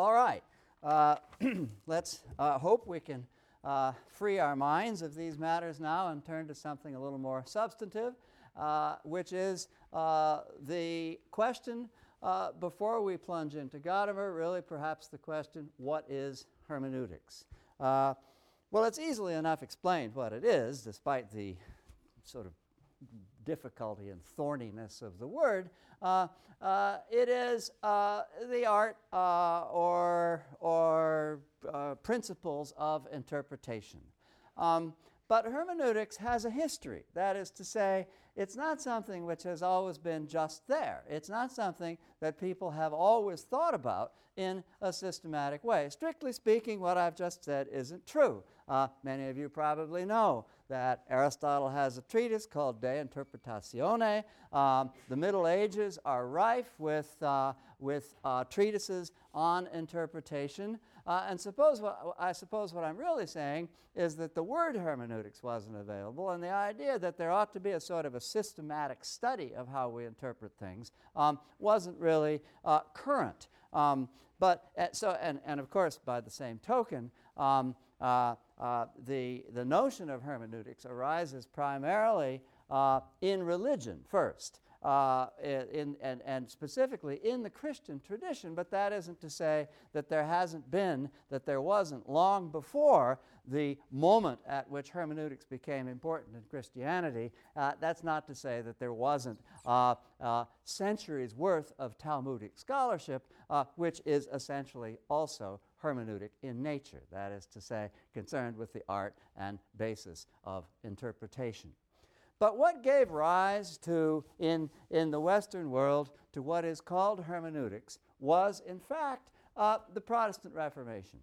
All right. Uh, let's uh, hope we can uh, free our minds of these matters now and turn to something a little more substantive, uh, which is uh, the question uh, before we plunge into Gadamer, really perhaps the question what is hermeneutics? well, it's easily enough explained what it is, despite the sort of difficulty and thorniness of the word. Uh, uh, it is uh, the art uh, or, or uh, principles of interpretation. Um, but hermeneutics has a history. That is to say, it's not something which has always been just there. It's not something that people have always thought about in a systematic way. Strictly speaking, what I've just said isn't true. Uh, many of you probably know that Aristotle has a treatise called De Interpretatione. Um, the Middle Ages are rife with, uh, with uh, treatises on interpretation. Uh, and suppose what, I suppose what I'm really saying is that the word hermeneutics wasn't available, and the idea that there ought to be a sort of a systematic study of how we interpret things um, wasn't really uh, current. Um, but uh, so, and, and of course, by the same token, um, uh, the, the notion of hermeneutics arises primarily uh, in religion first. Uh, in, and, and specifically in the Christian tradition, but that isn't to say that there hasn't been, that there wasn't long before the moment at which hermeneutics became important in Christianity. Uh, that's not to say that there wasn't uh, uh, centuries worth of Talmudic scholarship, uh, which is essentially also hermeneutic in nature, that is to say, concerned with the art and basis of interpretation. But what gave rise to, in, in the Western world, to what is called hermeneutics was, in fact, uh, the Protestant Reformation.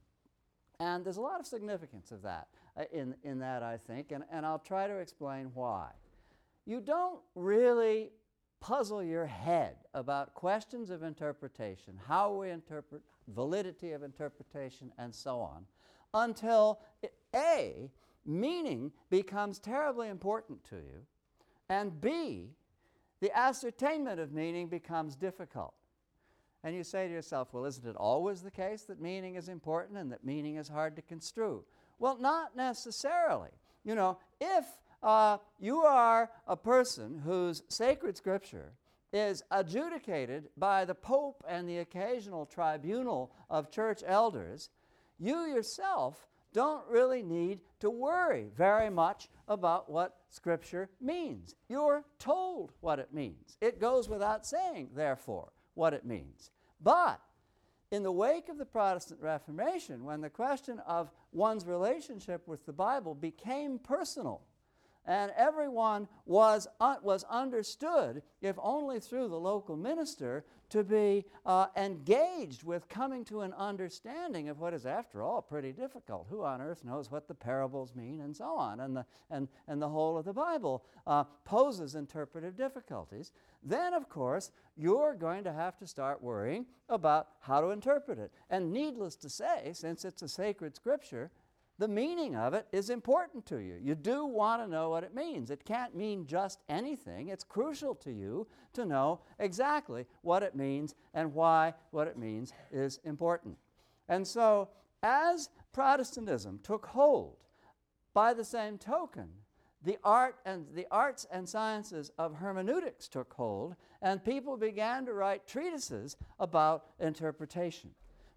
And there's a lot of significance of that uh, in, in that, I think, and, and I'll try to explain why. You don't really puzzle your head about questions of interpretation, how we interpret, validity of interpretation, and so on, until A, meaning becomes terribly important to you, and B, the ascertainment of meaning becomes difficult. And you say to yourself, well, isn't it always the case that meaning is important and that meaning is hard to construe? Well, not necessarily. You know, if uh, you are a person whose sacred scripture is adjudicated by the Pope and the occasional tribunal of church elders, you yourself don't really need to worry very much about what Scripture means. You're told what it means. It goes without saying, therefore, what it means. But in the wake of the Protestant Reformation, when the question of one's relationship with the Bible became personal, and everyone was, uh, was understood, if only through the local minister, to be uh, engaged with coming to an understanding of what is, after all, pretty difficult. Who on earth knows what the parables mean, and so on? And the, and, and the whole of the Bible uh, poses interpretive difficulties. Then, of course, you're going to have to start worrying about how to interpret it. And needless to say, since it's a sacred scripture, the meaning of it is important to you. You do want to know what it means. It can't mean just anything. It's crucial to you to know exactly what it means and why what it means is important. And so, as Protestantism took hold, by the same token, the art and the arts and sciences of hermeneutics took hold, and people began to write treatises about interpretation.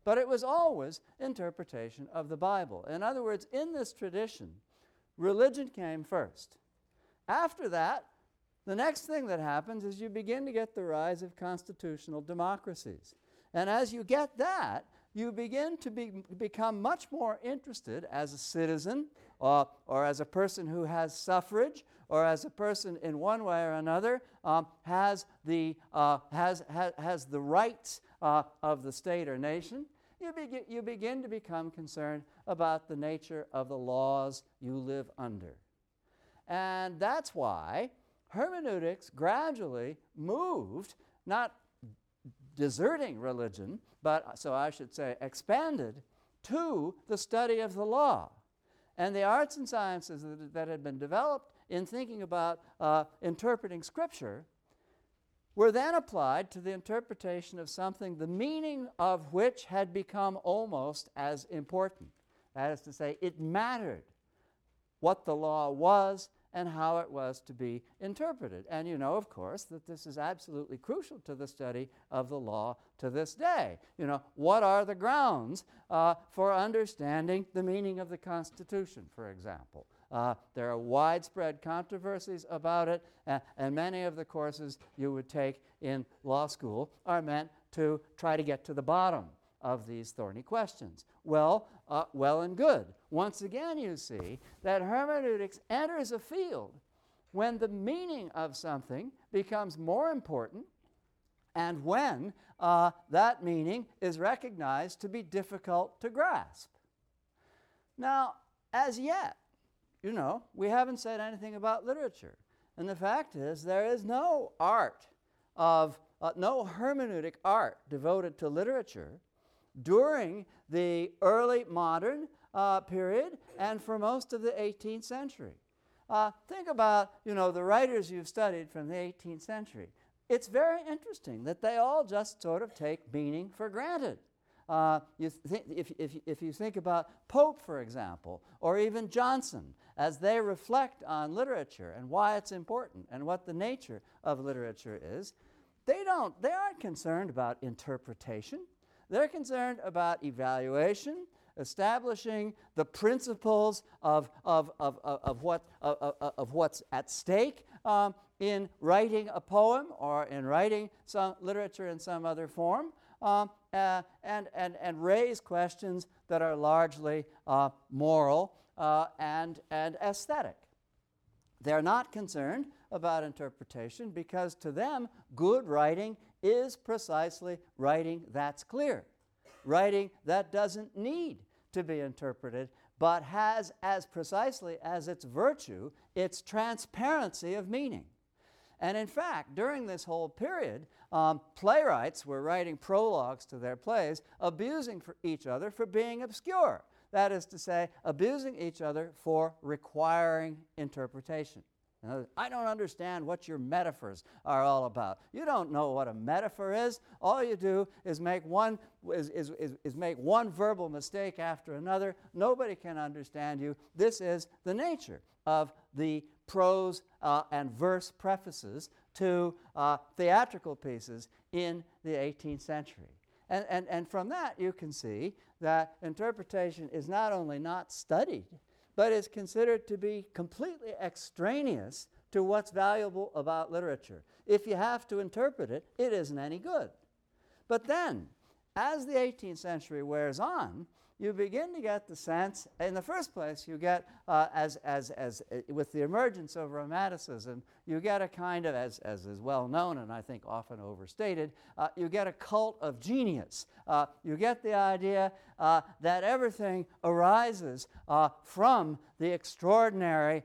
But it was always interpretation of the Bible. In other words, in this tradition, religion came first. After that, the next thing that happens is you begin to get the rise of constitutional democracies. And as you get that, you begin to be, become much more interested as a citizen uh, or as a person who has suffrage or as a person in one way or another um, has, the, uh, has, has, has the rights uh, of the state or nation, you, begin, you begin to become concerned about the nature of the laws you live under. And that's why hermeneutics gradually moved, not deserting religion, but so I should say expanded to the study of the law. And the arts and sciences that, that had been developed in thinking about uh, interpreting Scripture were then applied to the interpretation of something the meaning of which had become almost as important. That is to say, it mattered what the law was and how it was to be interpreted. And you know, of course, that this is absolutely crucial to the study of the law to this day. You know, what are the grounds uh, for understanding the meaning of the Constitution, for example? Uh, there are widespread controversies about it, uh, and many of the courses you would take in law school are meant to try to get to the bottom of these thorny questions. Well, uh, well and good. Once again, you see that hermeneutics enters a field when the meaning of something becomes more important and when uh, that meaning is recognized to be difficult to grasp. Now, as yet, you know, we haven't said anything about literature. And the fact is, there is no art of, uh, no hermeneutic art devoted to literature during the early modern uh, period and for most of the 18th century. Uh, think about, you know, the writers you've studied from the 18th century. It's very interesting that they all just sort of take meaning for granted. Uh, you th- if, if, if you think about Pope, for example, or even Johnson, as they reflect on literature and why it's important and what the nature of literature is, they, don't, they aren't concerned about interpretation. They're concerned about evaluation, establishing the principles of, of, of, of, of what, of, of, what's at stake um, in writing a poem or in writing some literature in some other form, um, uh, and, and, and raise questions that are largely uh, moral uh, and, and aesthetic. They're not concerned about interpretation because to them, good writing is precisely writing that's clear, writing that doesn't need to be interpreted, but has as precisely as its virtue its transparency of meaning. And in fact, during this whole period, um, playwrights were writing prologues to their plays, abusing for each other for being obscure. That is to say, abusing each other for requiring interpretation. I don't understand what your metaphors are all about. You don't know what a metaphor is. All you do is make one, is, is, is, is, make one verbal mistake after another. Nobody can understand you. This is the nature of the prose uh, and verse prefaces to uh, theatrical pieces in the 18th century. And, and, and from that, you can see that interpretation is not only not studied, but is considered to be completely extraneous to what's valuable about literature. If you have to interpret it, it isn't any good. But then, as the 18th century wears on, you begin to get the sense, in the first place, you get, uh, as, as, as uh, with the emergence of Romanticism, you get a kind of, as, as is well known and I think often overstated, uh, you get a cult of genius. Uh, you get the idea uh, that everything arises uh, from the extraordinary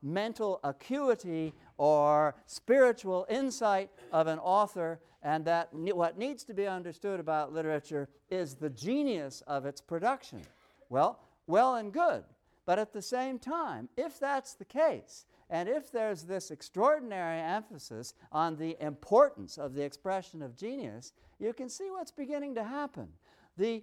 mental acuity or spiritual insight of an author and that what needs to be understood about literature is the genius of its production. Well, well and good. But at the same time, if that's the case, and if there's this extraordinary emphasis on the importance of the expression of genius, you can see what's beginning to happen. The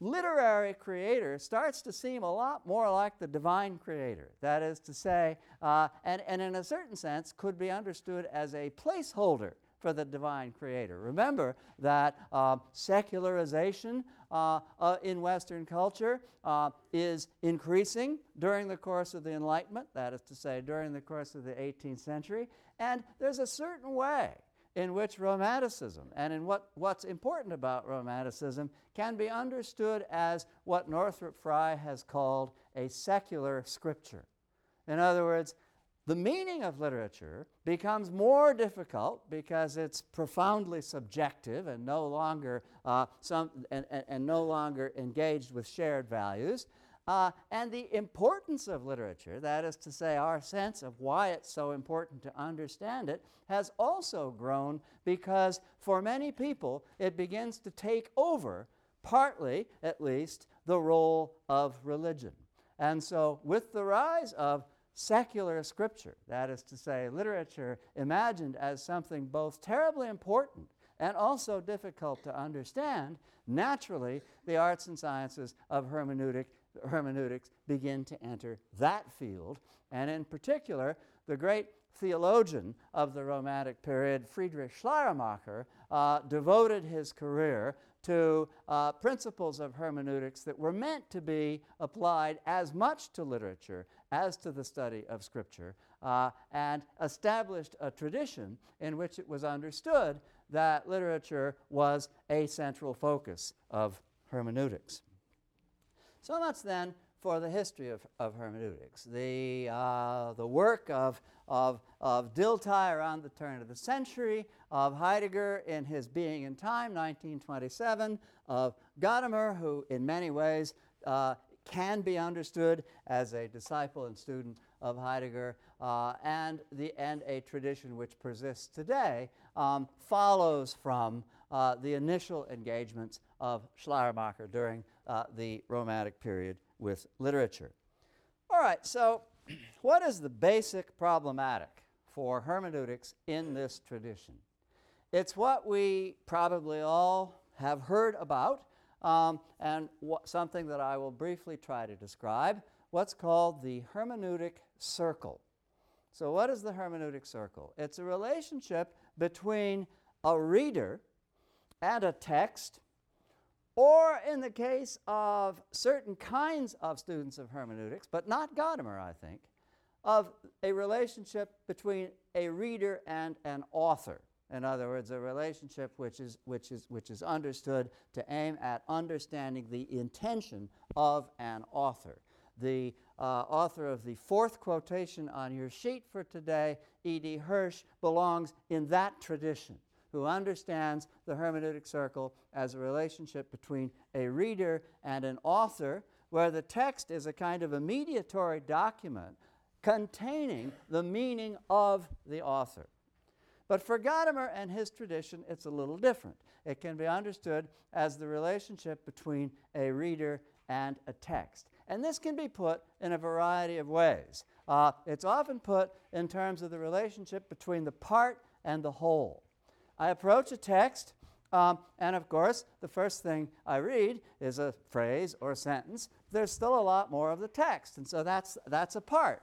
literary creator starts to seem a lot more like the divine creator. That is to say, uh, and, and in a certain sense, could be understood as a placeholder for the divine creator. Remember that uh, secularization uh, uh, in Western culture uh, is increasing during the course of the Enlightenment, that is to say, during the course of the 18th century, and there's a certain way in which Romanticism and in what, what's important about Romanticism can be understood as what Northrop Frye has called a secular scripture. In other words, the meaning of literature becomes more difficult because it's profoundly subjective and no longer uh, some and, and, and, no longer engaged with shared values. Uh, and the importance of literature, that is to say, our sense of why it's so important to understand it, has also grown because for many people it begins to take over, partly at least, the role of religion. And so, with the rise of secular scripture, that is to say, literature imagined as something both terribly important and also difficult to understand, naturally the arts and sciences of hermeneutic, hermeneutics begin to enter that field. And in particular, the great theologian of the Romantic period, Friedrich Schleiermacher, uh, devoted his career to uh, principles of hermeneutics that were meant to be applied as much to literature as to the study of Scripture, uh, and established a tradition in which it was understood that literature was a central focus of hermeneutics. So much then for the history of, of hermeneutics. The, uh, the work of, of, of Dilthey around the turn of the century, of Heidegger in his Being and Time, 1927, of Gadamer, who in many ways uh, can be understood as a disciple and student of Heidegger, uh, and, the, and a tradition which persists today, um, follows from uh, the initial engagements of Schleiermacher during uh, the Romantic period with literature. All right, so what is the basic problematic for hermeneutics in this tradition? It's what we probably all have heard about, um, and something that I will briefly try to describe what's called the hermeneutic circle. So, what is the hermeneutic circle? It's a relationship between a reader and a text or in the case of certain kinds of students of hermeneutics, but not Gadamer, I think, of a relationship between a reader and an author. In other words, a relationship which is, which, is, which is understood to aim at understanding the intention of an author. The uh, author of the fourth quotation on your sheet for today, E.D. Hirsch, belongs in that tradition who understands the hermeneutic circle as a relationship between a reader and an author, where the text is a kind of a mediatory document containing the meaning of the author. But for Gadamer and his tradition, it's a little different. It can be understood as the relationship between a reader and a text. And this can be put in a variety of ways. Uh, it's often put in terms of the relationship between the part and the whole. I approach a text, um, and of course, the first thing I read is a phrase or a sentence. There's still a lot more of the text, and so that's, that's a part.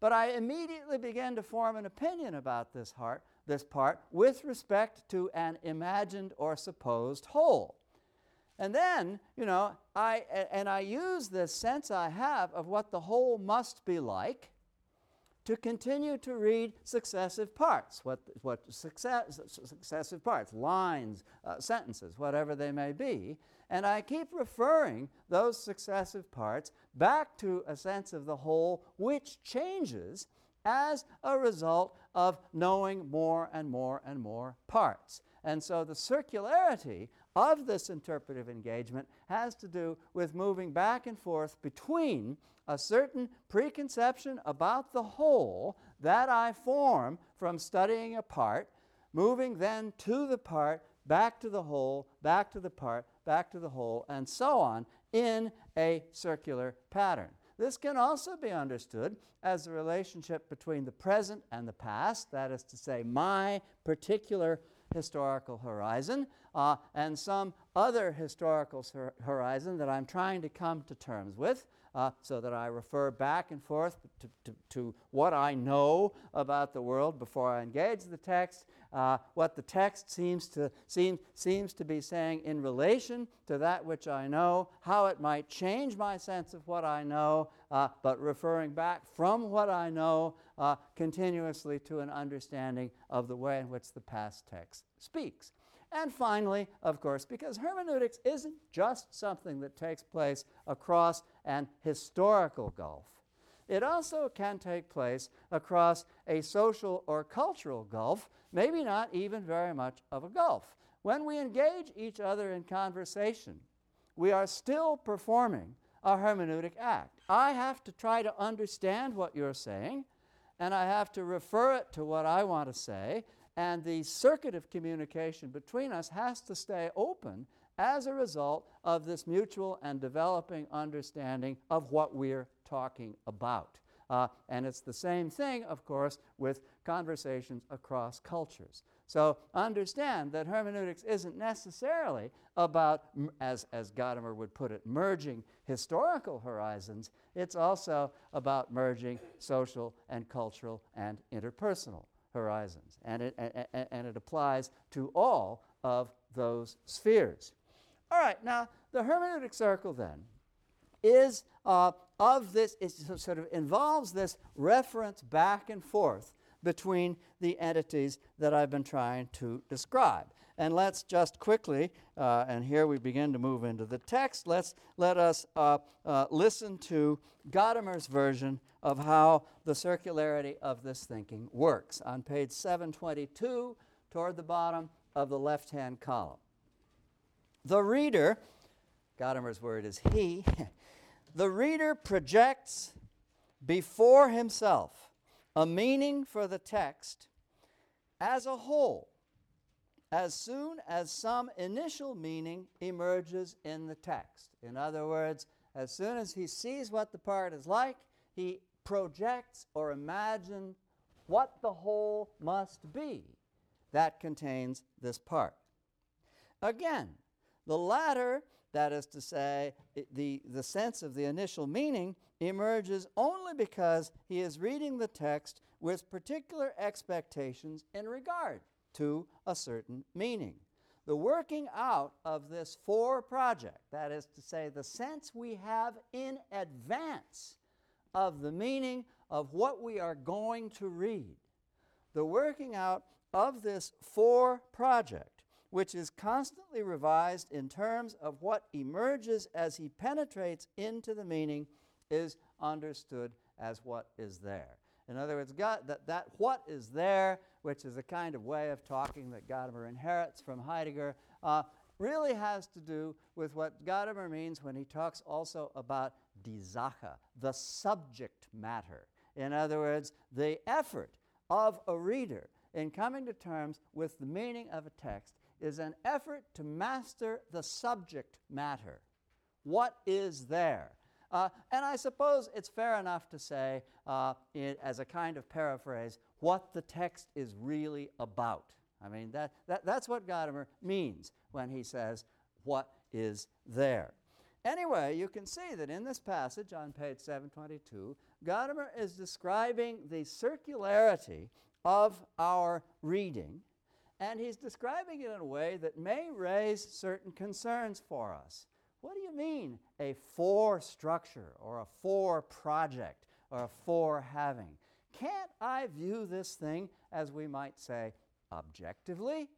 But I immediately begin to form an opinion about this, heart, this part with respect to an imagined or supposed whole. And then, you know, I, and I use this sense I have of what the whole must be like to continue to read successive parts, what, what success, successive parts, lines, uh, sentences, whatever they may be. And I keep referring those successive parts back to a sense of the whole, which changes as a result of knowing more and more and more parts. And so the circularity of this interpretive engagement has to do with moving back and forth between a certain preconception about the whole that I form from studying a part, moving then to the part, back to the whole, back to the part, back to the whole, and so on in a circular pattern. This can also be understood as the relationship between the present and the past, that is to say, my particular historical horizon uh, and some other historical horizon that I'm trying to come to terms with uh, so that I refer back and forth to, to, to, what I know about the world before I engage the text, uh, what the text seems to, seem, seems to be saying in relation to that which I know, how it might change my sense of what I know, uh, but referring back from what I know uh, continuously to an understanding of the way in which the past text speaks. And finally, of course, because hermeneutics isn't just something that takes place across an historical gulf, it also can take place across a social or cultural gulf, maybe not even very much of a gulf. When we engage each other in conversation, we are still performing a hermeneutic act. I have to try to understand what you're saying, and I have to refer it to what I want to say, and the circuit of communication between us has to stay open as a result of this mutual and developing understanding of what we're talking about. Uh, and it's the same thing, of course, with conversations across cultures. So understand that hermeneutics isn't necessarily about, as, as Gadamer would put it, merging historical horizons. It's also about merging social and cultural and interpersonal horizons. And it, and, and it applies to all of those spheres. All right, now the hermeneutic circle then is uh, of this, it sort of involves this reference back and forth between the entities that I've been trying to describe. And let's just quickly, uh, and here we begin to move into the text, let's let us uh, uh, listen to Gadamer's version of how the circularity of this thinking works on page 722 toward the bottom of the left hand column. The reader, Gadamer's word is he, the reader projects before himself a meaning for the text as a whole as soon as some initial meaning emerges in the text. In other words, as soon as he sees what the part is like, he projects or imagines what the whole must be that contains this part. Again, the latter, that is to say, the, the sense of the initial meaning, emerges only because he is reading the text with particular expectations in regard to a certain meaning. The working out of this fore project, that is to say, the sense we have in advance of the meaning of what we are going to read, the working out of this fore project, which is constantly revised in terms of what emerges as he penetrates into the meaning, is understood as what is there. In other words, God, that, that what is there, which is a kind of way of talking that Gadamer inherits from Heidegger, uh, really has to do with what Gadamer means when he talks also about die Sache, the subject matter. In other words, the effort of a reader in coming to terms with the meaning of a text is an effort to master the subject matter. What is there? Uh, and I suppose it's fair enough to say, uh, it, as a kind of paraphrase, what the text is really about. I mean, that, that, that's what Gadamer means when he says, what is there. Anyway, you can see that in this passage on page 722, Gadamer is describing the circularity of our reading, and he's describing it in a way that may raise certain concerns for us. What do you mean a fore structure or a fore project or a fore having? Can't I view this thing as we might say objectively?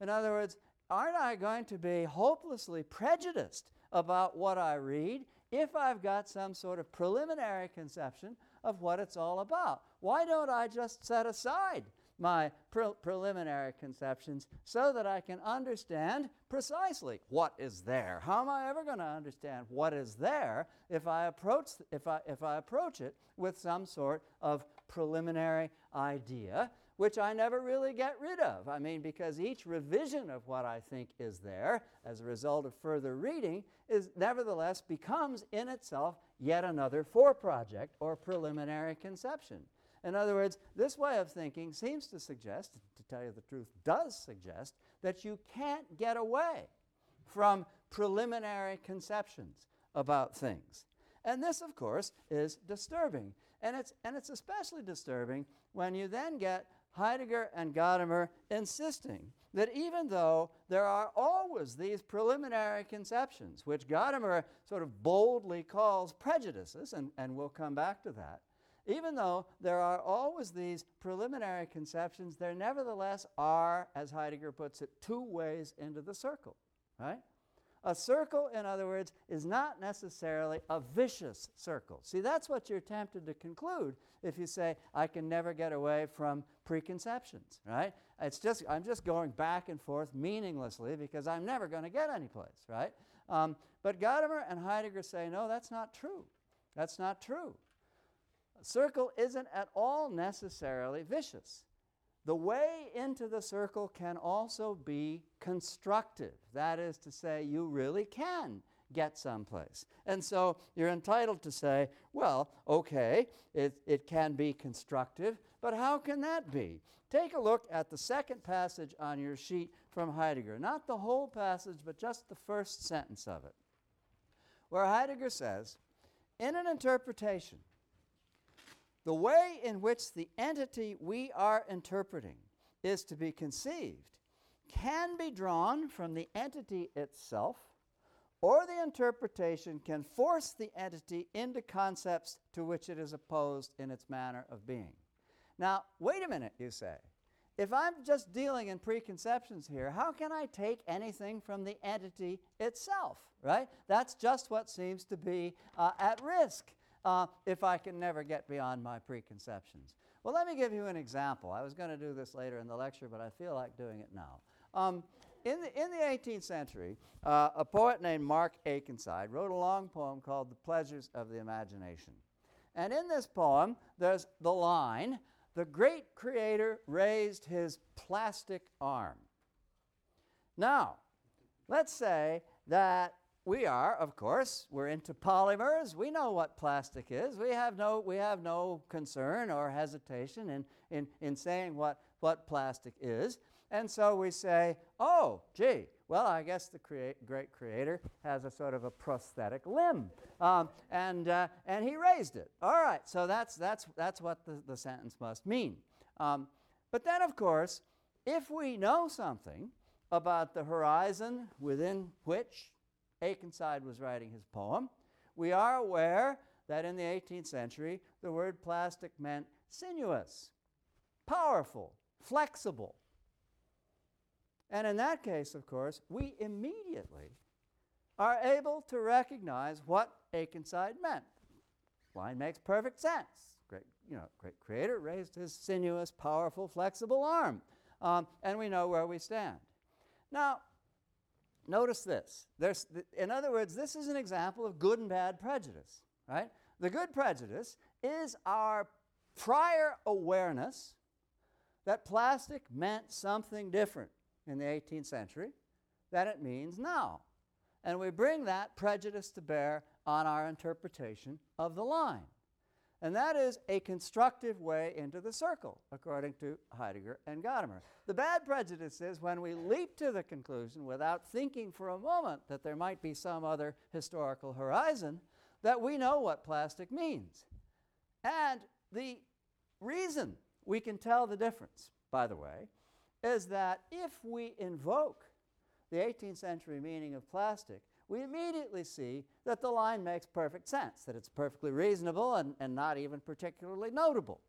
In other words, aren't I going to be hopelessly prejudiced about what I read if I've got some sort of preliminary conception of what it's all about? Why don't I just set aside my pre preliminary conceptions so that I can understand precisely what is there. How am I ever going to understand what is there if I approach if I if I approach it with some sort of preliminary idea which I never really get rid of. I mean, because each revision of what I think is there as a result of further reading is nevertheless becomes in itself yet another fore project or preliminary conception. In other words, this way of thinking seems to suggest, to tell you the truth, does suggest that you can't get away from preliminary conceptions about things. And this, of course, is disturbing. And it's, and it's especially disturbing when you then get Heidegger and Gadamer insisting that even though there are always these preliminary conceptions, which Gadamer sort of boldly calls prejudices, and, and we'll come back to that, even though there are always these preliminary conceptions, there nevertheless are, as Heidegger puts it, two ways into the circle, right? A circle, in other words, is not necessarily a vicious circle. See, that's what you're tempted to conclude if you say, I can never get away from preconceptions, right? It's just, I'm just going back and forth meaninglessly because I'm never going to get anyplace, right? Um, but Gadamer and Heidegger say, no, that's not true. That's not true circle isn't at all necessarily vicious. The way into the circle can also be constructive. That is to say, you really can get someplace. And so you're entitled to say, well, okay, it, it can be constructive, but how can that be? Take a look at the second passage on your sheet from Heidegger. Not the whole passage, but just the first sentence of it, where Heidegger says, in an interpretation, the way in which the entity we are interpreting is to be conceived can be drawn from the entity itself, or the interpretation can force the entity into concepts to which it is opposed in its manner of being. Now, wait a minute, you say. If I'm just dealing in preconceptions here, how can I take anything from the entity itself, right? That's just what seems to be uh, at risk uh, if I can never get beyond my preconceptions. Well, let me give you an example. I was going to do this later in the lecture, but I feel like doing it now. Um, in, the, in the 18th century, uh, a poet named Mark Akenside wrote a long poem called The Pleasures of the Imagination. And in this poem, there's the line The great creator raised his plastic arm. Now, let's say that we are, of course, we're into polymers. We know what plastic is. We have no, we have no concern or hesitation in, in, in saying what, what plastic is. And so we say, oh, gee, well, I guess the great creator has a sort of a prosthetic limb. Um, and, uh, and he raised it. All right, so that's, that's, that's what the, the sentence must mean. Um, but then, of course, if we know something about the horizon within which Akenside was writing his poem, we are aware that in the 18th century the word plastic meant sinuous, powerful, flexible. And in that case, of course, we immediately are able to recognize what Akenside meant. Line makes perfect sense. Great, you know, great creator raised his sinuous, powerful, flexible arm. Um, and we know where we stand. Now, notice this. There's th in other words, this is an example of good and bad prejudice, right? The good prejudice is our prior awareness that plastic meant something different in the 18th century than it means now. And we bring that prejudice to bear on our interpretation of the line. And that is a constructive way into the circle, according to Heidegger and Gadamer. The bad prejudice is when we leap to the conclusion without thinking for a moment that there might be some other historical horizon, that we know what plastic means. And the reason we can tell the difference, by the way, is that if we invoke the 18th century meaning of plastic, we immediately see that the line makes perfect sense, that it's perfectly reasonable and, and not even particularly notable.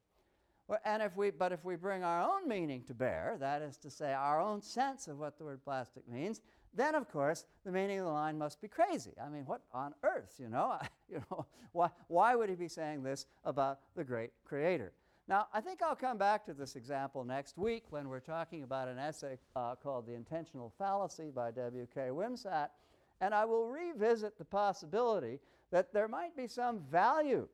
And if we, but if we bring our own meaning to bear, that is to say, our own sense of what the word plastic means, then of course the meaning of the line must be crazy. I mean, what on earth, you know? you know, why, why would he be saying this about the great creator? Now, I think I'll come back to this example next week when we're talking about an essay uh, called The Intentional Fallacy by W.K. Wimsatt, and I will revisit the possibility that there might be some value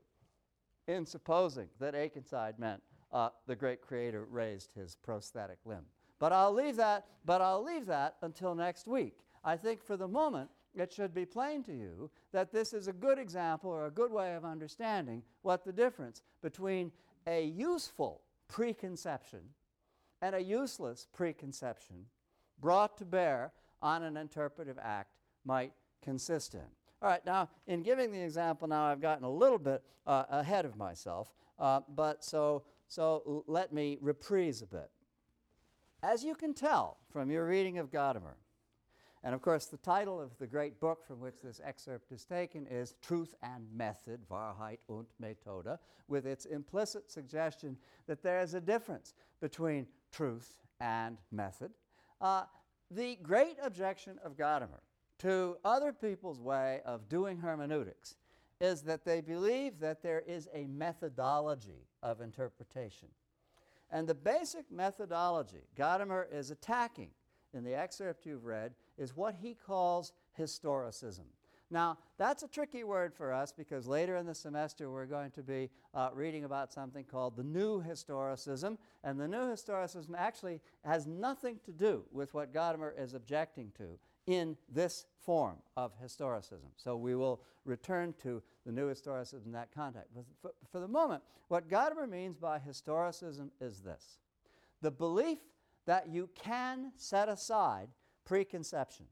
in supposing that Akenside meant uh, the great creator raised his prosthetic limb. But I'll leave that, but I'll leave that until next week. I think for the moment it should be plain to you that this is a good example or a good way of understanding what the difference between a useful preconception and a useless preconception brought to bear on an interpretive act might consist in. All right, now in giving the example now I've gotten a little bit uh, ahead of myself, uh, but so, so let me reprise a bit. As you can tell from your reading of Gadamer, and of course, the title of the great book from which this excerpt is taken is Truth and Method, Wahrheit und Methode, with its implicit suggestion that there is a difference between truth and method. Uh, the great objection of Gadamer to other people's way of doing hermeneutics is that they believe that there is a methodology of interpretation. And the basic methodology Gadamer is attacking in the excerpt you've read is what he calls historicism. Now, that's a tricky word for us because later in the semester we're going to be uh, reading about something called the New Historicism. And the New Historicism actually has nothing to do with what Gadamer is objecting to in this form of historicism. So we will return to the new historicism in that context. But for, for the moment, what Gadamer means by historicism is this the belief that you can set aside preconception.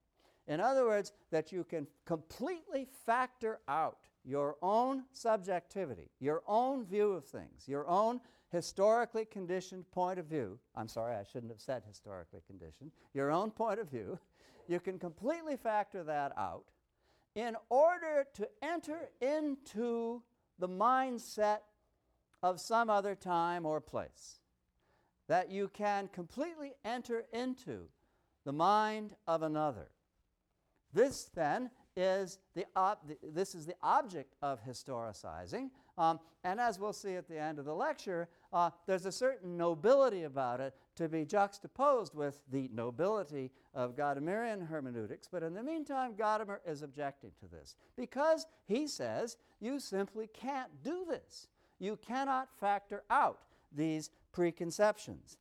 In other words, that you can completely factor out your own subjectivity, your own view of things, your own historically conditioned point of view. I'm sorry, I shouldn't have said historically conditioned. Your own point of view. You can completely factor that out in order to enter into the mindset of some other time or place. That you can completely enter into the mind of another. This then is the, this is the object of historicizing, um, and as we'll see at the end of the lecture, uh, there's a certain nobility about it to be juxtaposed with the nobility of Gadamerian hermeneutics. But in the meantime, Gadamer is objecting to this because he says you simply can't do this. You cannot factor out these preconceptions.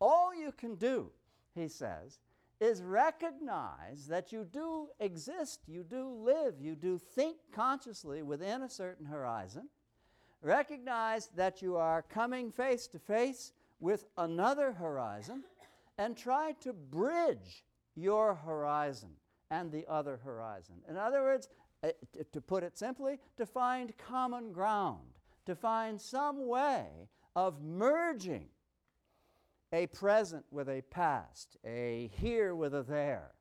All you can do, he says, is recognize that you do exist, you do live, you do think consciously within a certain horizon. Recognize that you are coming face to face with another horizon and try to bridge your horizon and the other horizon. In other words, uh, to put it simply, to find common ground, to find some way of merging a present with a past, a here with a there,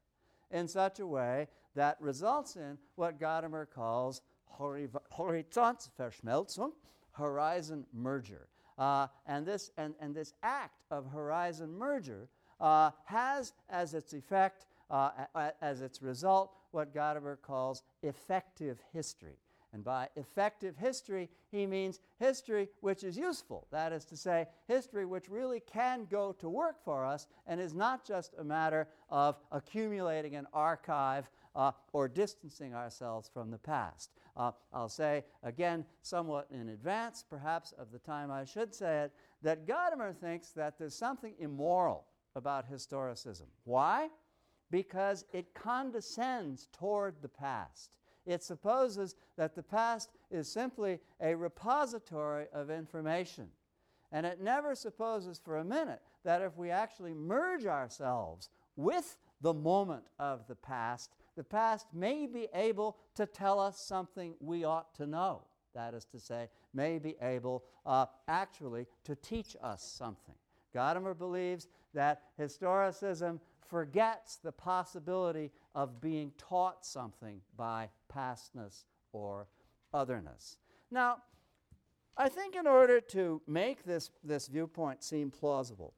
in such a way that results in what Gadamer calls Horizontsverschmelzung, horizon merger. Uh, and, this, and, and this act of horizon merger uh, has as its effect, uh, a, as its result, what Gadamer calls effective history. And by effective history, he means history which is useful. That is to say, history which really can go to work for us and is not just a matter of accumulating an archive uh, or distancing ourselves from the past. Uh, I'll say again, somewhat in advance, perhaps, of the time I should say it, that Gadamer thinks that there's something immoral about historicism. Why? Because it condescends toward the past. It supposes that the past is simply a repository of information. And it never supposes for a minute that if we actually merge ourselves with the moment of the past, the past may be able to tell us something we ought to know. That is to say, may be able uh, actually to teach us something. Gadamer believes that historicism forgets the possibility of being taught something by pastness or otherness. Now, I think in order to make this, this viewpoint seem plausible,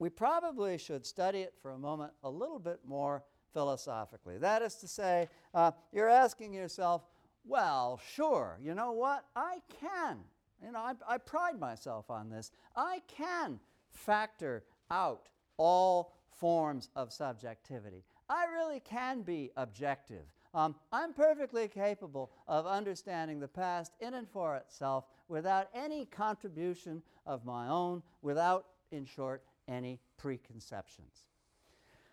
we probably should study it for a moment a little bit more philosophically. That is to say, uh, you're asking yourself, well, sure, you know what? I can. You know, I, I pride myself on this. I can factor out all forms of subjectivity. I really can be objective. Um, I'm perfectly capable of understanding the past in and for itself without any contribution of my own, without, in short, any preconceptions.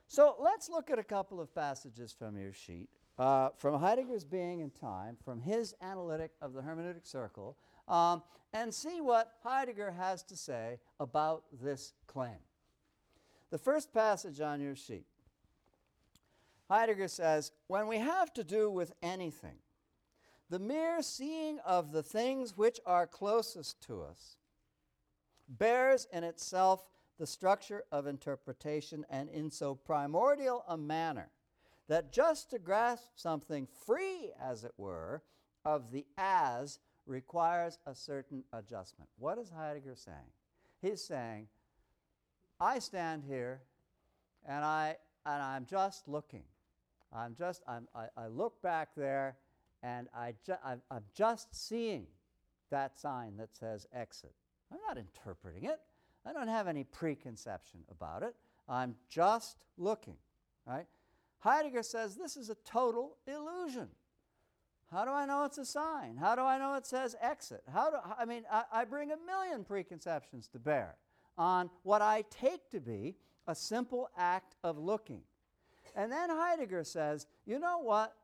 So let's look at a couple of passages from your sheet. Uh, from Heidegger's Being and Time, from his analytic of the hermeneutic circle, um, and see what Heidegger has to say about this claim. The first passage on your sheet Heidegger says, When we have to do with anything, the mere seeing of the things which are closest to us bears in itself the structure of interpretation and in so primordial a manner that just to grasp something free, as it were, of the as requires a certain adjustment. What is Heidegger saying? He's saying, I stand here and, I, and I'm just looking. I'm just, I'm, I, I look back there and I ju- I'm, I'm just seeing that sign that says exit. I'm not interpreting it. I don't have any preconception about it. I'm just looking, right? Heidegger says this is a total illusion. How do I know it's a sign? How do I know it says exit? How do I mean I, I bring a million preconceptions to bear on what I take to be a simple act of looking. And then Heidegger says, you know what?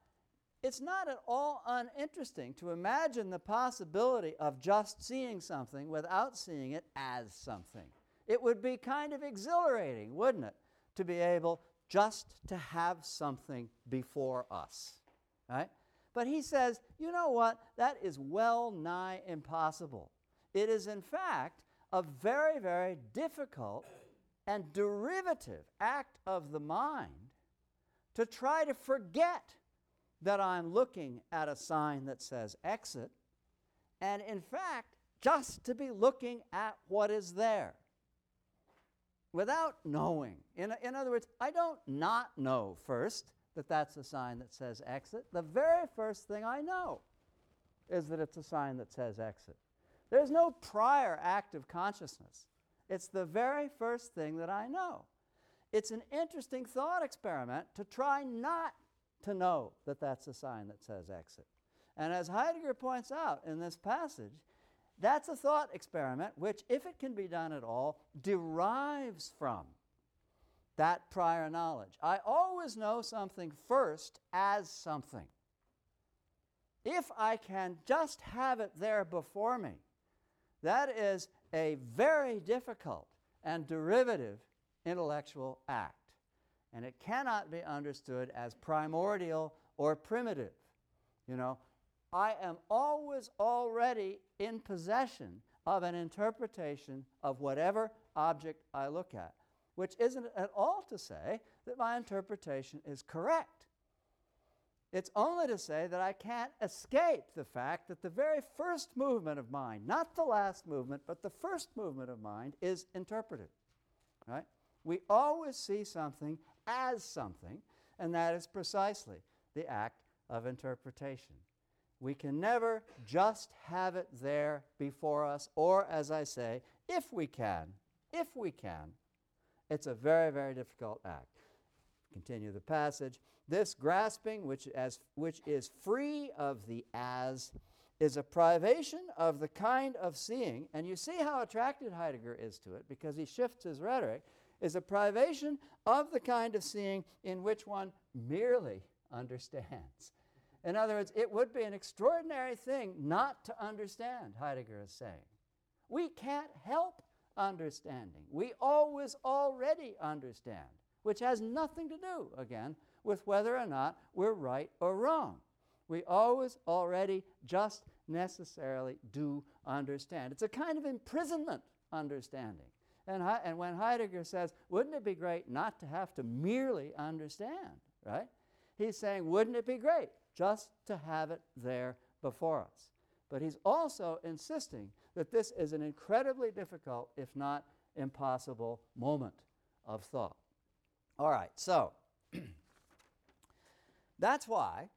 It's not at all uninteresting to imagine the possibility of just seeing something without seeing it as something. It would be kind of exhilarating, wouldn't it, to be able just to have something before us, right? But he says, you know what? That is well nigh impossible. It is, in fact, a very, very difficult and derivative act of the mind to try to forget that I'm looking at a sign that says exit, and in fact, just to be looking at what is there without knowing. In, in other words, I don't not know first that that's a sign that says exit. The very first thing I know is that it's a sign that says exit. There's no prior act of consciousness. It's the very first thing that I know. It's an interesting thought experiment to try not to know that that's a sign that says exit. And as Heidegger points out in this passage, that's a thought experiment which, if it can be done at all, derives from that prior knowledge. I always know something first as something. If I can just have it there before me, that is a very difficult and derivative intellectual act. And it cannot be understood as primordial or primitive. You know, I am always already in possession of an interpretation of whatever object I look at, which isn't at all to say that my interpretation is correct. It's only to say that I can't escape the fact that the very first movement of mind, not the last movement, but the first movement of mind, is interpretive. Right? We always see something as something, and that is precisely the act of interpretation. We can never just have it there before us, or as I say, if we can, if we can, it's a very, very difficult act. Continue the passage. This grasping, which, as, which is free of the as, is a privation of the kind of seeing, and you see how attracted Heidegger is to it because he shifts his rhetoric, is a privation of the kind of seeing in which one merely understands. In other words, it would be an extraordinary thing not to understand, Heidegger is saying. We can't help understanding. We always already understand, which has nothing to do, again, with whether or not we're right or wrong. We always already just necessarily do understand. It's a kind of imprisonment understanding. And, and when Heidegger says, wouldn't it be great not to have to merely understand, right? He's saying, wouldn't it be great just to have it there before us. But he's also insisting that this is an incredibly difficult, if not impossible, moment of thought. All right, so that's why,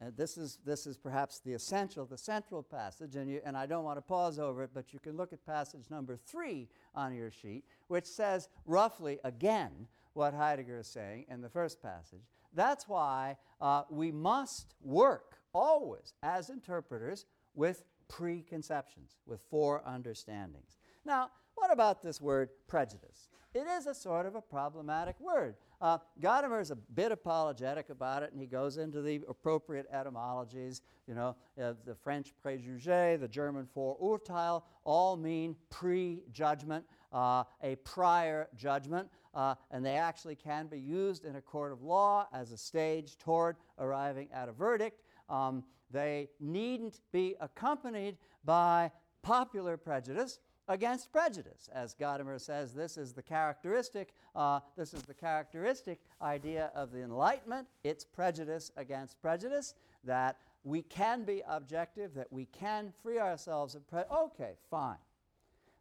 and this is, this is perhaps the essential, the central passage, and, you, and I don't want to pause over it, but you can look at passage number three on your sheet, which says roughly again what Heidegger is saying in the first passage. That's why uh, we must work always as interpreters with preconceptions, with four foreunderstandings. Now, what about this word prejudice? It is a sort of a problematic word. Uh, Gadamer is a bit apologetic about it, and he goes into the appropriate etymologies. You know, uh, the French préjugé, the German Vorurteil, all mean prejudgment, uh, a prior judgment uh, and they actually can be used in a court of law as a stage toward arriving at a verdict. Um, they needn't be accompanied by popular prejudice against prejudice. As Gadamer says, this is the characteristic, uh, this is the characteristic idea of the Enlightenment. It's prejudice against prejudice, that we can be objective, that we can free ourselves of prejudice. Okay, fine.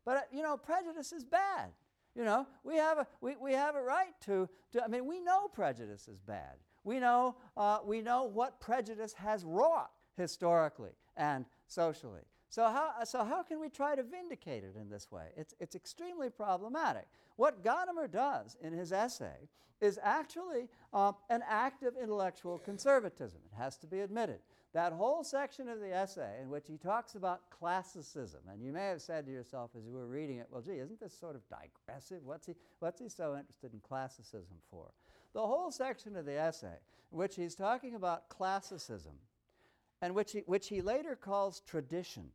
But, uh, you know, prejudice is bad. You know, we have a, we, we have a right to, to, I mean, we know prejudice is bad. We know, uh, we know what prejudice has wrought historically and socially. So how, so how can we try to vindicate it in this way? It's, it's extremely problematic. What Gadamer does in his essay is actually uh, an act of intellectual conservatism. It has to be admitted that whole section of the essay in which he talks about classicism, and you may have said to yourself as you were reading it, well, gee, isn't this sort of digressive? What's he, what's he so interested in classicism for? the whole section of the essay, in which he's talking about classicism, and which he, which he later calls tradition,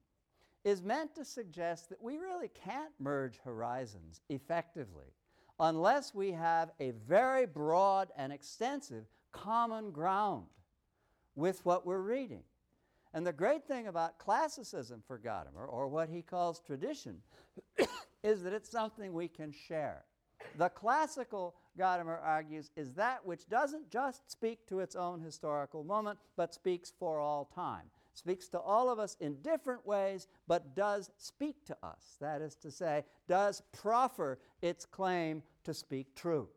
is meant to suggest that we really can't merge horizons effectively unless we have a very broad and extensive common ground with what we're reading. And the great thing about classicism for Gadamer, or what he calls tradition, is that it's something we can share. The classical, Gadamer argues, is that which doesn't just speak to its own historical moment, but speaks for all time. Speaks to all of us in different ways, but does speak to us. That is to say, does proffer its claim to speak true.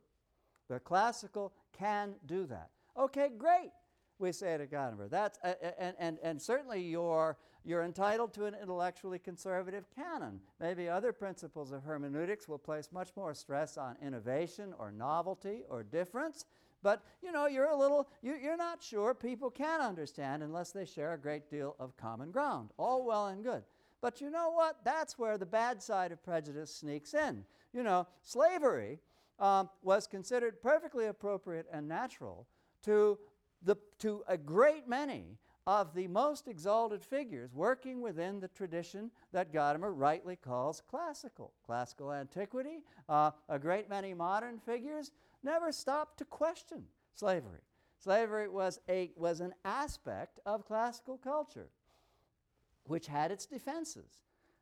The classical can do that. Okay, great we say to Gadamer. That's, uh, and, and, and certainly you're, you're entitled to an intellectually conservative canon. Maybe other principles of hermeneutics will place much more stress on innovation or novelty or difference. But you know, you're a little, you, you're not sure people can understand unless they share a great deal of common ground. All well and good. But you know what? That's where the bad side of prejudice sneaks in. You know, slavery um, was considered perfectly appropriate and natural to the, to a great many of the most exalted figures working within the tradition that Gadamer rightly calls classical. Classical antiquity, uh, a great many modern figures never stopped to question slavery. Slavery was, a, was an aspect of classical culture which had its defenses.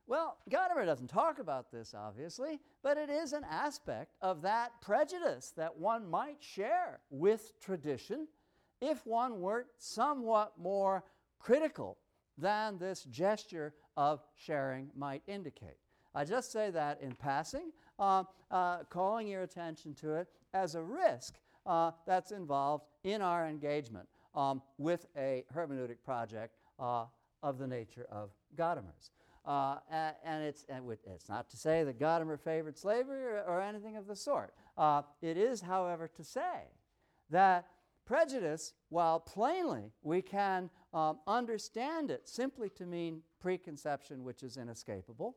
Well, Gadamer doesn't talk about this, obviously, but it is an aspect of that prejudice that one might share with tradition if one were somewhat more critical than this gesture of sharing might indicate. I just say that in passing, uh, uh, calling your attention to it as a risk uh, that's involved in our engagement um, with a hermeneutic project uh, of the nature of Gadamer's. Uh, and, it's, and it's not to say that Gadamer favored slavery or, or anything of the sort. Uh, it is, however, to say that Prejudice, while plainly we can um, understand it simply to mean preconception which is inescapable,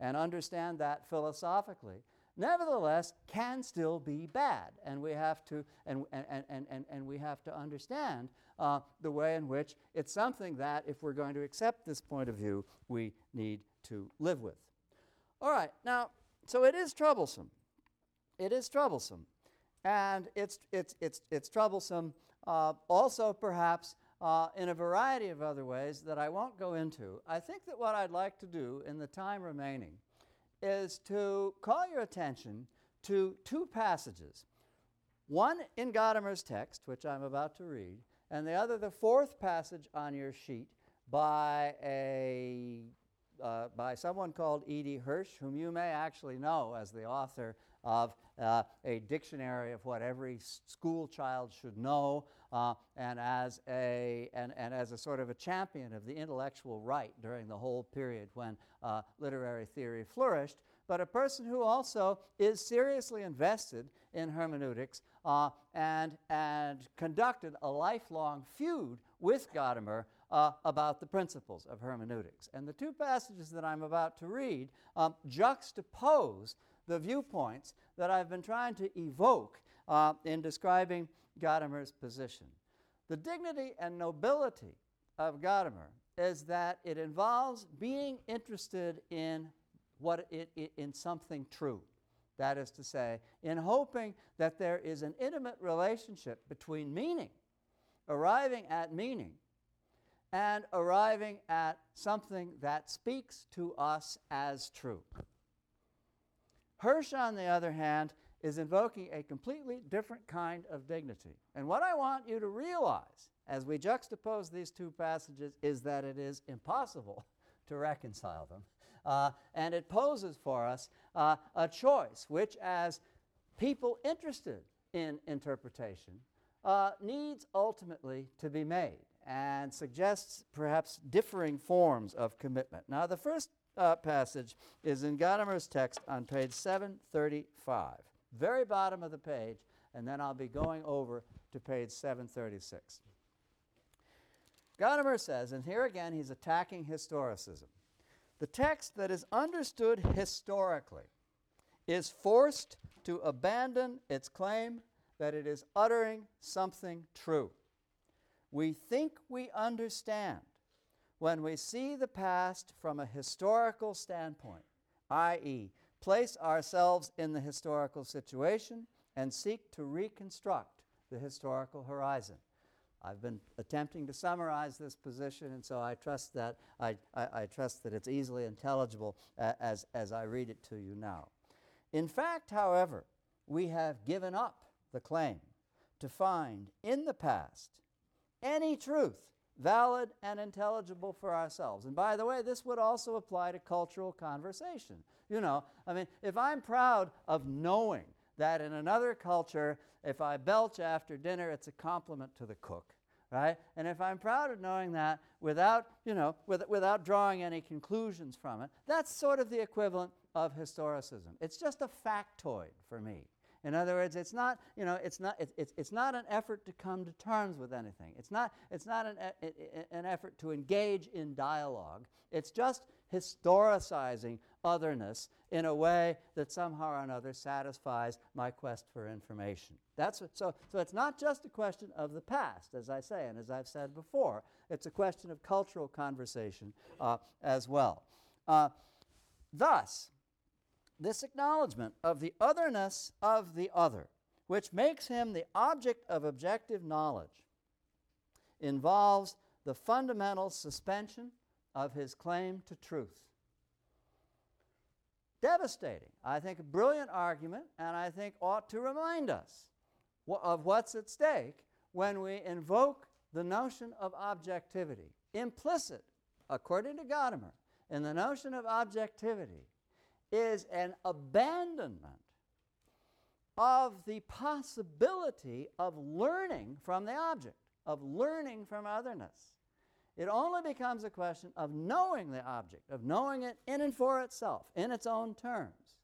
and understand that philosophically, nevertheless can still be bad. And we have to, and, and, and, and, and we have to understand uh, the way in which it's something that, if we're going to accept this point of view, we need to live with. All right, now, so it is troublesome. It is troublesome. And it's, it's, it's, it's troublesome uh, also, perhaps, uh, in a variety of other ways that I won't go into. I think that what I'd like to do in the time remaining is to call your attention to two passages. One in Gadamer's text, which I'm about to read, and the other, the fourth passage on your sheet by a uh, by someone called E.D. Hirsch, whom you may actually know as the author of uh, a dictionary of what every school child should know, uh, and, as a, and, and as a sort of a champion of the intellectual right during the whole period when uh, literary theory flourished, but a person who also is seriously invested in hermeneutics uh, and, and conducted a lifelong feud with Gadamer uh, about the principles of hermeneutics. And the two passages that I'm about to read um, juxtapose the viewpoints that I've been trying to evoke uh, in describing Gadamer's position. The dignity and nobility of Gadamer is that it involves being interested in what it, it, in something true. That is to say, in hoping that there is an intimate relationship between meaning, arriving at meaning, and arriving at something that speaks to us as true. Hirsch, on the other hand, is invoking a completely different kind of dignity. And what I want you to realize as we juxtapose these two passages is that it is impossible to reconcile them. Uh, and it poses for us uh, a choice which, as people interested in interpretation, uh, needs ultimately to be made and suggests perhaps differing forms of commitment. Now, the first uh, passage is in Gadamer's text on page 735, very bottom of the page, and then I'll be going over to page 736. Gadamer says, and here again he's attacking historicism the text that is understood historically is forced to abandon its claim that it is uttering something true. We think we understand when we see the past from a historical standpoint, i.e., place ourselves in the historical situation and seek to reconstruct the historical horizon. I've been attempting to summarize this position, and so I trust that I, I, I trust that it's easily intelligible as, as I read it to you now. In fact, however, we have given up the claim to find in the past any truth valid and intelligible for ourselves. And by the way, this would also apply to cultural conversation. You know, I mean, if I'm proud of knowing that in another culture, if I belch after dinner, it's a compliment to the cook, right? And if I'm proud of knowing that without, you know, with, without drawing any conclusions from it, that's sort of the equivalent of historicism. It's just a factoid for me. In other words, it's not, you know, it's not, it's, it's, it's not an effort to come to terms with anything. It's not, it's not an, an effort to engage in dialogue. It's just historicizing otherness in a way that somehow or another satisfies my quest for information. That's what, so, so it's not just a question of the past, as I say, and as I've said before, it's a question of cultural conversation uh, as well. Uh, thus, this acknowledgement of the otherness of the other, which makes him the object of objective knowledge, involves the fundamental suspension of his claim to truth. Devastating. I think a brilliant argument, and I think ought to remind us of what's at stake when we invoke the notion of objectivity. Implicit, according to Gadamer, in the notion of objectivity is an abandonment of the possibility of learning from the object, of learning from otherness. It only becomes a question of knowing the object, of knowing it in and for itself, in its own terms.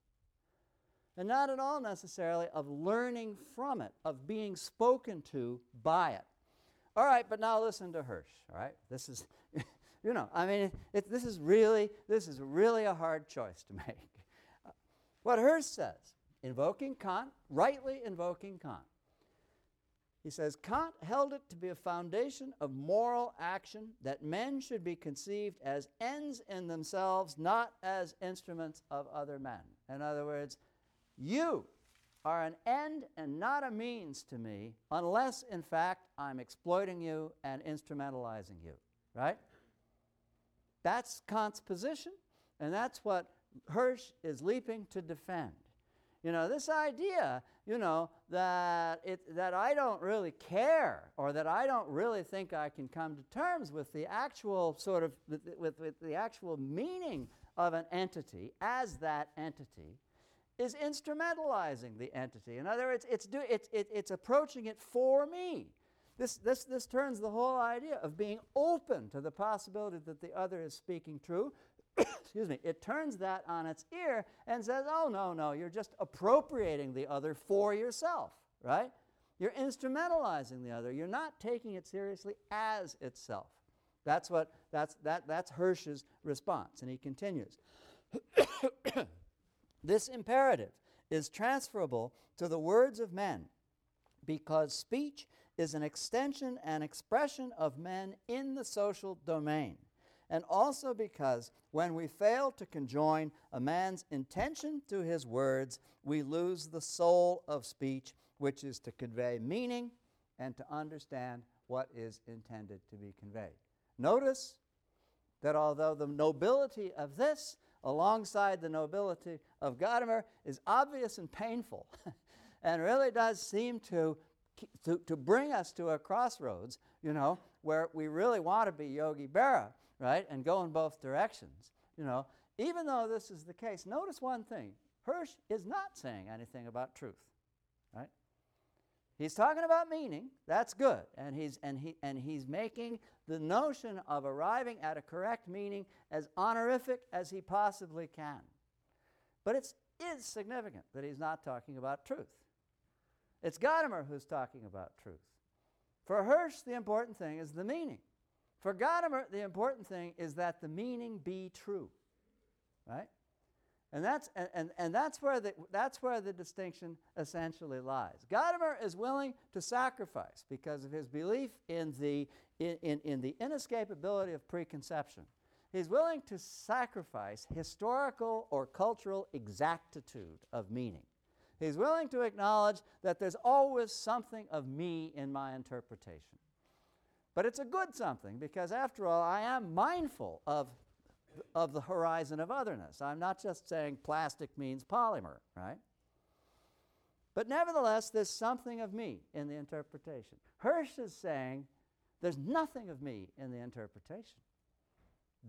And not at all necessarily of learning from it, of being spoken to by it. All right, but now listen to Hirsch, all right? This is, you know, I mean, it, this is really, this is really a hard choice to make. What Hirsch says, invoking Kant, rightly invoking Kant, he says Kant held it to be a foundation of moral action that men should be conceived as ends in themselves, not as instruments of other men. In other words, you are an end and not a means to me, unless, in fact, I'm exploiting you and instrumentalizing you. Right? That's Kant's position, and that's what Hirsch is leaping to defend. You know, this idea, you know, that, it, that I don't really care or that I don't really think I can come to terms with the actual sort of, with, with, with the actual meaning of an entity as that entity is instrumentalizing the entity. In other words, it's, do, it's, it, it's approaching it for me. This, this, this turns the whole idea of being open to the possibility that the other is speaking true excuse me, it turns that on its ear and says, oh, no, no, you're just appropriating the other for yourself, right? You're instrumentalizing the other. You're not taking it seriously as itself. That's what that's that that's Hirsch's response. And he continues. this imperative is transferable to the words of men because speech is an extension and expression of men in the social domain and also because when we fail to conjoin a man's intention to his words, we lose the soul of speech, which is to convey meaning and to understand what is intended to be conveyed. Notice that although the nobility of this, alongside the nobility of Gadamer, is obvious and painful, and really does seem to, to, to bring us to a crossroads, you know, where we really want to be Yogi Berra, right, and go in both directions, you know, even though this is the case, notice one thing. Hirsch is not saying anything about truth, right? He's talking about meaning, that's good, and he's, and, he, and he's making the notion of arriving at a correct meaning as honorific as he possibly can. But it is significant that he's not talking about truth. It's Gadamer who's talking about truth. For Hirsch, the important thing is the meaning. For Gadamer, the important thing is that the meaning be true. Right? And that's, and, and, and that's, where the, that's where the distinction essentially lies. Gadamer is willing to sacrifice because of his belief in the, in, in, in the inescapability of preconception. He's willing to sacrifice historical or cultural exactitude of meaning. He's willing to acknowledge that there's always something of me in my interpretation. But it's a good something because, after all, I am mindful of, of the horizon of otherness. I'm not just saying plastic means polymer, right? But nevertheless, there's something of me in the interpretation. Hirsch is saying there's nothing of me in the interpretation.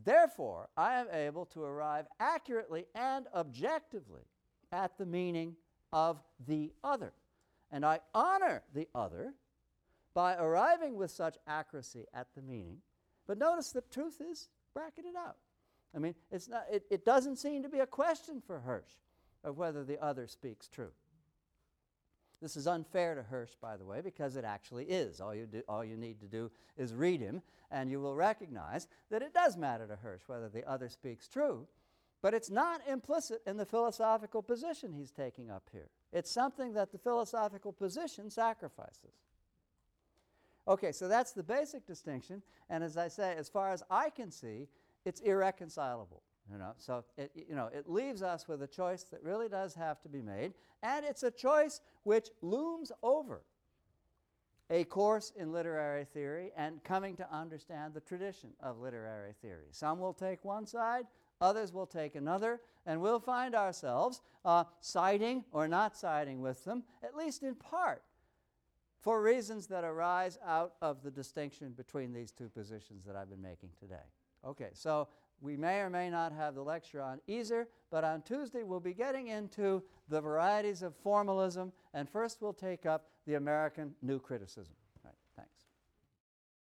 Therefore, I am able to arrive accurately and objectively at the meaning of the other. And I honor the other by arriving with such accuracy at the meaning. But notice the truth is bracketed out. I mean, it's not, it, it doesn't seem to be a question for Hirsch of whether the other speaks true. This is unfair to Hirsch, by the way, because it actually is. All you, do, all you need to do is read him, and you will recognize that it does matter to Hirsch whether the other speaks true, but it's not implicit in the philosophical position he's taking up here. It's something that the philosophical position sacrifices. Okay, so that's the basic distinction, and as I say, as far as I can see, it's irreconcilable. You know, so it, you know, it leaves us with a choice that really does have to be made, and it's a choice which looms over a course in literary theory and coming to understand the tradition of literary theory. Some will take one side, others will take another, and we'll find ourselves uh, siding or not siding with them, at least in part, for reasons that arise out of the distinction between these two positions that I've been making today. Okay, so we may or may not have the lecture on Iser, but on Tuesday we'll be getting into the varieties of formalism, and first we'll take up the American New Criticism.